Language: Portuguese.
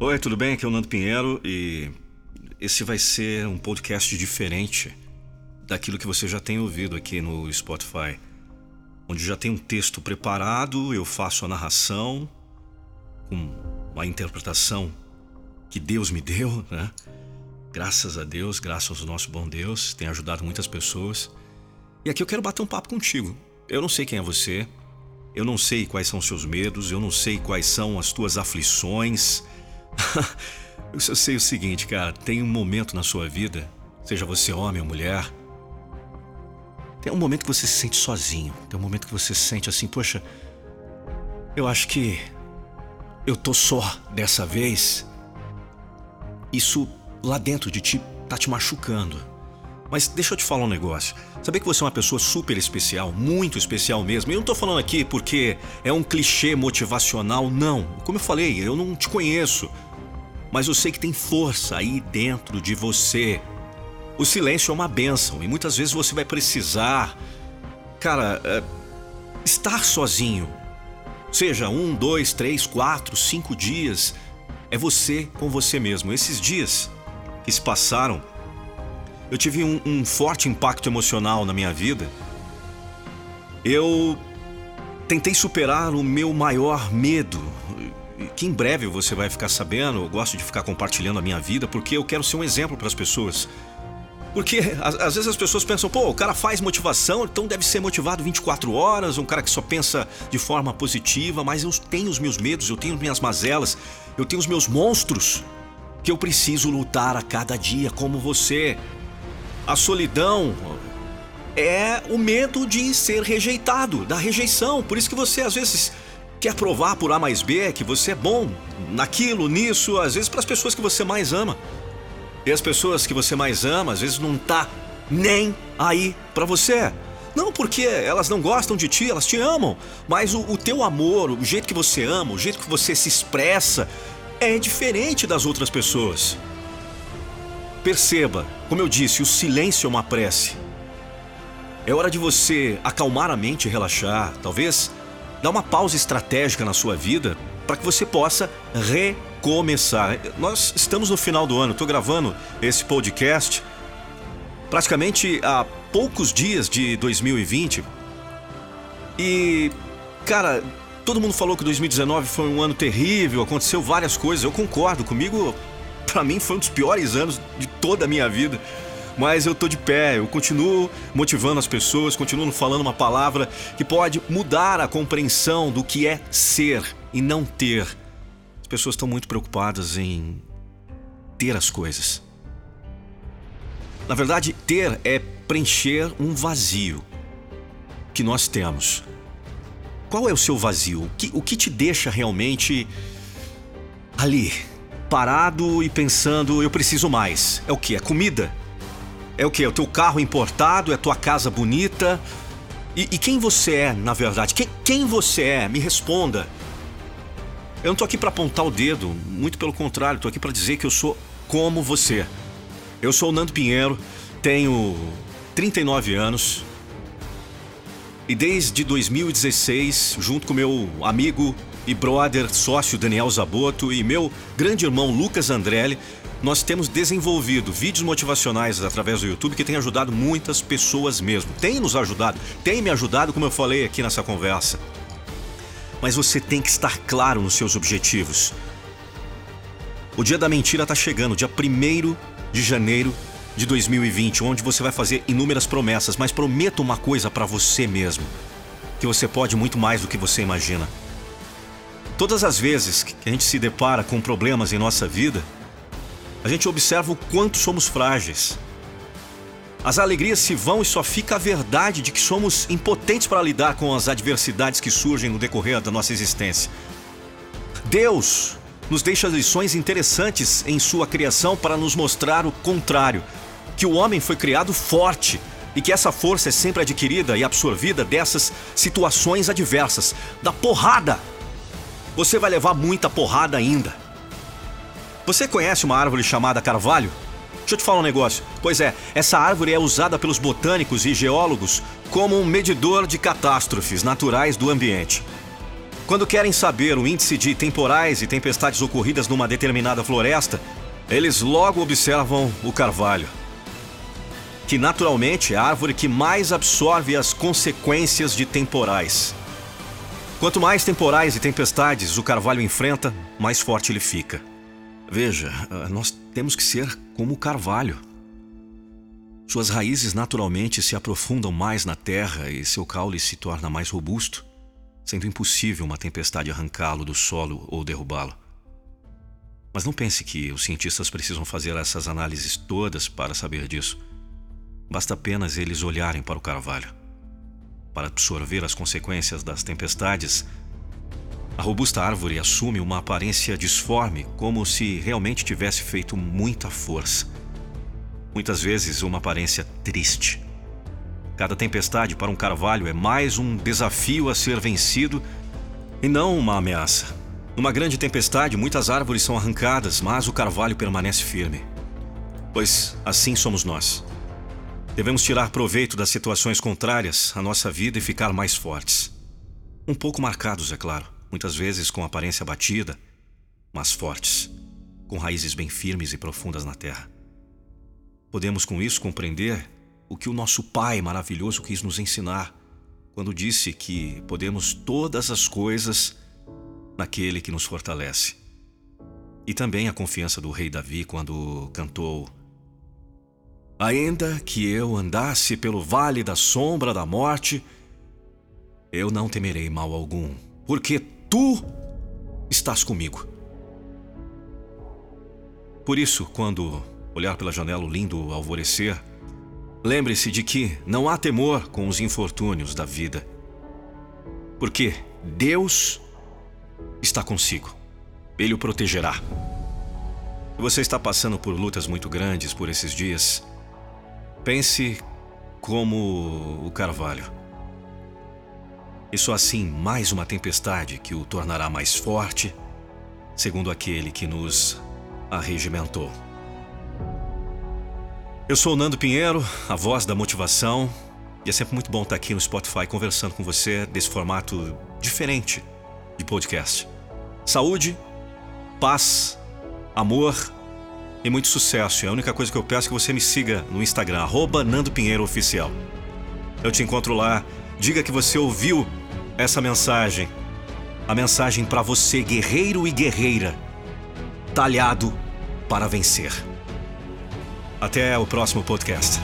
Oi, tudo bem? Aqui é o Nando Pinheiro e esse vai ser um podcast diferente daquilo que você já tem ouvido aqui no Spotify, onde já tem um texto preparado, eu faço a narração com uma interpretação que Deus me deu, né? Graças a Deus, graças ao nosso bom Deus, tem ajudado muitas pessoas. E aqui eu quero bater um papo contigo. Eu não sei quem é você, eu não sei quais são os seus medos, eu não sei quais são as tuas aflições. eu só sei o seguinte, cara, tem um momento na sua vida, seja você homem ou mulher, tem um momento que você se sente sozinho, tem um momento que você se sente assim, poxa, eu acho que eu tô só dessa vez. Isso lá dentro de ti tá te machucando. Mas deixa eu te falar um negócio. Saber que você é uma pessoa super especial, muito especial mesmo. E eu não tô falando aqui porque é um clichê motivacional, não. Como eu falei, eu não te conheço. Mas eu sei que tem força aí dentro de você. O silêncio é uma benção e muitas vezes você vai precisar, cara, é, estar sozinho. Seja um, dois, três, quatro, cinco dias. É você com você mesmo. Esses dias que se passaram, eu tive um, um forte impacto emocional na minha vida. Eu tentei superar o meu maior medo, que em breve você vai ficar sabendo. Eu gosto de ficar compartilhando a minha vida porque eu quero ser um exemplo para as pessoas. Porque às, vezes as pessoas pensam, pô, o cara faz motivação, então deve ser motivado 24 horas, um cara que só pensa de forma positiva, mas eu tenho os meus medos, eu tenho minhas mazelas, eu tenho os meus monstros que eu preciso lutar a cada dia, como você. A solidão é o medo de ser rejeitado, da rejeição. Por isso que você às vezes quer provar por A mais B que você é bom naquilo, nisso, às vezes para as pessoas que você mais ama. E as pessoas que você mais ama, às vezes não tá nem aí para você. Não porque elas não gostam de ti, elas te amam, mas o, o teu amor, o jeito que você ama, o jeito que você se expressa é diferente das outras pessoas. Perceba, como eu disse, o silêncio é uma prece. É hora de você acalmar a mente e relaxar, talvez dar uma pausa estratégica na sua vida para que você possa recomeçar. Nós estamos no final do ano, estou gravando esse podcast praticamente há poucos dias de 2020. E, cara, todo mundo falou que 2019 foi um ano terrível, aconteceu várias coisas. Eu concordo, comigo, para mim, foi um dos piores anos de toda a minha vida mas eu tô de pé, eu continuo motivando as pessoas, continuo falando uma palavra que pode mudar a compreensão do que é ser e não ter. As pessoas estão muito preocupadas em ter as coisas. Na verdade, ter é preencher um vazio que nós temos. Qual é o seu vazio? O que, o que te deixa realmente ali, parado e pensando, eu preciso mais? É o que? É comida? É o que? É o teu carro importado? É a tua casa bonita? E, e quem você é, na verdade? Quem, quem você é? Me responda. Eu não tô aqui para apontar o dedo, muito pelo contrário, tô aqui para dizer que eu sou como você. Eu sou o Nando Pinheiro, tenho 39 anos e desde 2016, junto com meu amigo e brother, sócio Daniel Zaboto e meu grande irmão Lucas Andrelli, nós temos desenvolvido vídeos motivacionais através do YouTube que tem ajudado muitas pessoas mesmo. Tem nos ajudado, tem me ajudado, como eu falei aqui nessa conversa. Mas você tem que estar claro nos seus objetivos. O dia da mentira está chegando, dia 1 de janeiro de 2020, onde você vai fazer inúmeras promessas, mas prometa uma coisa para você mesmo: que você pode muito mais do que você imagina. Todas as vezes que a gente se depara com problemas em nossa vida, a gente observa o quanto somos frágeis. As alegrias se vão e só fica a verdade de que somos impotentes para lidar com as adversidades que surgem no decorrer da nossa existência. Deus nos deixa lições interessantes em sua criação para nos mostrar o contrário, que o homem foi criado forte e que essa força é sempre adquirida e absorvida dessas situações adversas, da porrada. Você vai levar muita porrada ainda. Você conhece uma árvore chamada carvalho? Deixa eu te falar um negócio. Pois é, essa árvore é usada pelos botânicos e geólogos como um medidor de catástrofes naturais do ambiente. Quando querem saber o índice de temporais e tempestades ocorridas numa determinada floresta, eles logo observam o carvalho, que naturalmente é a árvore que mais absorve as consequências de temporais. Quanto mais temporais e tempestades o carvalho enfrenta, mais forte ele fica. Veja, ah, nós temos que ser como o carvalho. Suas raízes naturalmente se aprofundam mais na terra e seu caule se torna mais robusto sendo impossível uma tempestade arrancá-lo do solo ou derrubá-lo. Mas não pense que os cientistas precisam fazer essas análises todas para saber disso. Basta apenas eles olharem para o carvalho. Para absorver as consequências das tempestades, a robusta árvore assume uma aparência disforme, como se realmente tivesse feito muita força. Muitas vezes, uma aparência triste. Cada tempestade para um carvalho é mais um desafio a ser vencido e não uma ameaça. Numa grande tempestade, muitas árvores são arrancadas, mas o carvalho permanece firme. Pois assim somos nós. Devemos tirar proveito das situações contrárias à nossa vida e ficar mais fortes. Um pouco marcados, é claro, muitas vezes com aparência batida, mas fortes, com raízes bem firmes e profundas na terra. Podemos com isso compreender o que o nosso Pai maravilhoso quis nos ensinar quando disse que podemos todas as coisas naquele que nos fortalece. E também a confiança do rei Davi quando cantou: Ainda que eu andasse pelo vale da sombra da morte, eu não temerei mal algum, porque tu estás comigo. Por isso, quando olhar pela janela o lindo alvorecer, Lembre-se de que não há temor com os infortúnios da vida, porque Deus está consigo. Ele o protegerá. Se você está passando por lutas muito grandes por esses dias, pense como o carvalho. E só assim mais uma tempestade que o tornará mais forte, segundo aquele que nos arregimentou. Eu sou o Nando Pinheiro, a voz da motivação, e é sempre muito bom estar aqui no Spotify conversando com você desse formato diferente de podcast. Saúde, paz, amor e muito sucesso. E a única coisa que eu peço é que você me siga no Instagram, arroba Nando Pinheiro Oficial. Eu te encontro lá. Diga que você ouviu essa mensagem. A mensagem para você, guerreiro e guerreira, talhado para vencer. Até o próximo podcast.